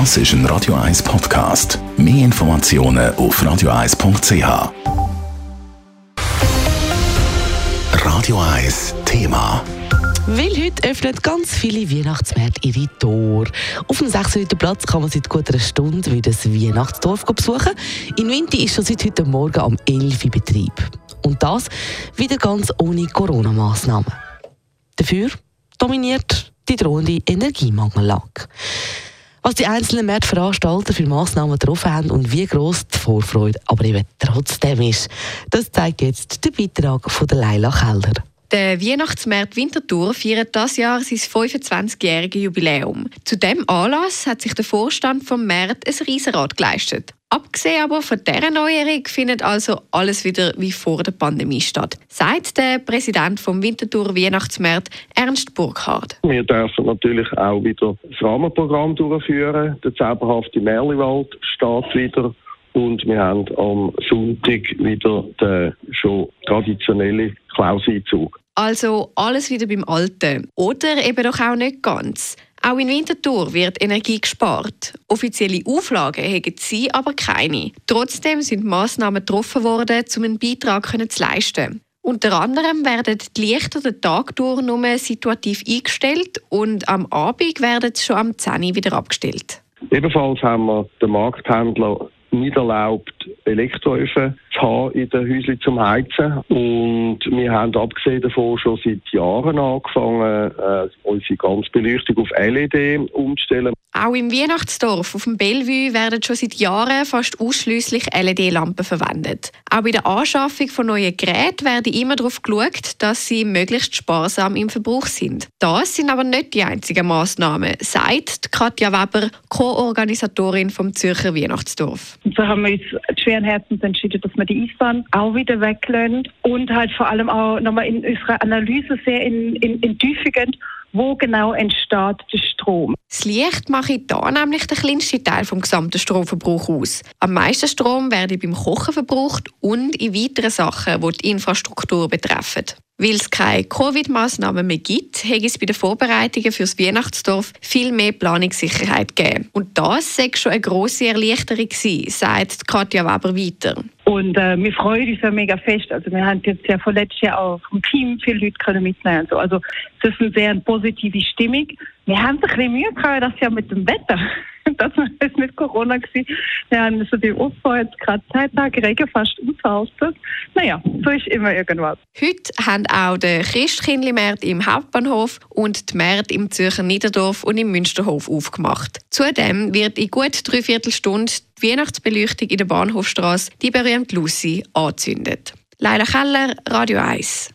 Das ist ein Radio 1 Podcast. Mehr Informationen auf radio1.ch. Radio 1 Thema. Weil heute öffnen ganz viele Weihnachtsmärkte ihre Tore. Auf dem 6. Platz kann man seit gut einer Stunde wieder das Weihnachtsdorf besuchen. In Winti ist schon seit heute Morgen am 11. Uhr Betrieb. Und das wieder ganz ohne Corona-Massnahmen. Dafür dominiert die drohende Energiemangellage. Was die einzelnen Märktveranstalter für Massnahmen getroffen haben und wie gross die Vorfreude aber eben trotzdem ist, das zeigt jetzt der Beitrag von der Leila Keller. Der Weihnachtsmarkt Winterthur feiert das Jahr sein 25-jähriges Jubiläum. Zu dem Anlass hat sich der Vorstand vom Markt ein Riesenrad geleistet. Abgesehen aber von dieser Neuerung findet also alles wieder wie vor der Pandemie statt, sagt der Präsident vom Winterthur Weihnachtsmarkt Ernst Burkhardt. Wir dürfen natürlich auch wieder das Rahmenprogramm durchführen. Der zauberhafte Merliwald steht wieder und wir haben am Sonntag wieder den schon traditionellen Klauseinzug. Also alles wieder beim Alten. Oder eben doch auch nicht ganz. Auch in Winterthur wird Energie gespart. Offizielle Auflagen haben sie aber keine. Trotzdem sind Massnahmen getroffen worden, um einen Beitrag zu leisten. Unter anderem werden die Lichter den Tag durch nur situativ eingestellt und am Abend werden sie schon am 10 Uhr wieder abgestellt. Ebenfalls haben wir den Markthändler nicht erlaubt, Elektroöfen zu haben in den Häuschen zum Heizen. Und wir haben abgesehen davon schon seit Jahren angefangen, äh, unsere ganze Beleuchtung auf LED umzustellen. Auch im Weihnachtsdorf auf dem Bellevue werden schon seit Jahren fast ausschließlich LED-Lampen verwendet. Auch bei der Anschaffung von neuen Geräten werde immer darauf geschaut, dass sie möglichst sparsam im Verbrauch sind. Das sind aber nicht die einzigen Massnahmen, sagt Katja Weber, Co-Organisatorin vom Zürcher Weihnachtsdorf. Und so haben wir uns schweren Herzens entschieden, dass wir die Eisbahn auch wieder weglösen und halt vor allem auch nochmal in unserer Analyse sehr in, in, in Tiefe wo genau entsteht der Strom. Das Licht mache da nämlich den kleinsten Teil vom gesamten Stromverbrauch aus. Am meisten Strom werde beim Kochen verbraucht und in weiteren Sachen, die die Infrastruktur betreffen. Weil es keine Covid-Massnahmen mehr gibt, hätte es bei den Vorbereitungen für das Weihnachtsdorf viel mehr Planungssicherheit gegeben. Und das sei schon eine grosse Erleichterung gewesen, sagt Katja Weber weiter. Und äh, wir freuen uns ja mega fest. Also wir haben jetzt ja von letztes Jahr auch vom Team viele Leute können mitnehmen. Also, also das ist eine sehr positive Stimmung. Wir haben ein bisschen Mühe gehabt, das ja mit dem Wetter. Das war jetzt mit Corona gewesen. Wir haben so beim Aufbau jetzt gerade zwei Tage Regen fast aushalten. Naja, so ist immer irgendwas. Heute haben auch der Christkindlmarkt im Hauptbahnhof und die Märkte im Zürcher Niederdorf und im Münsterhof aufgemacht. Zudem wird in gut dreiviertel Stunde die Weihnachtsbeleuchtung in der Bahnhofstrasse, die berühmte Lucy, angezündet. Leila Keller, Radio 1.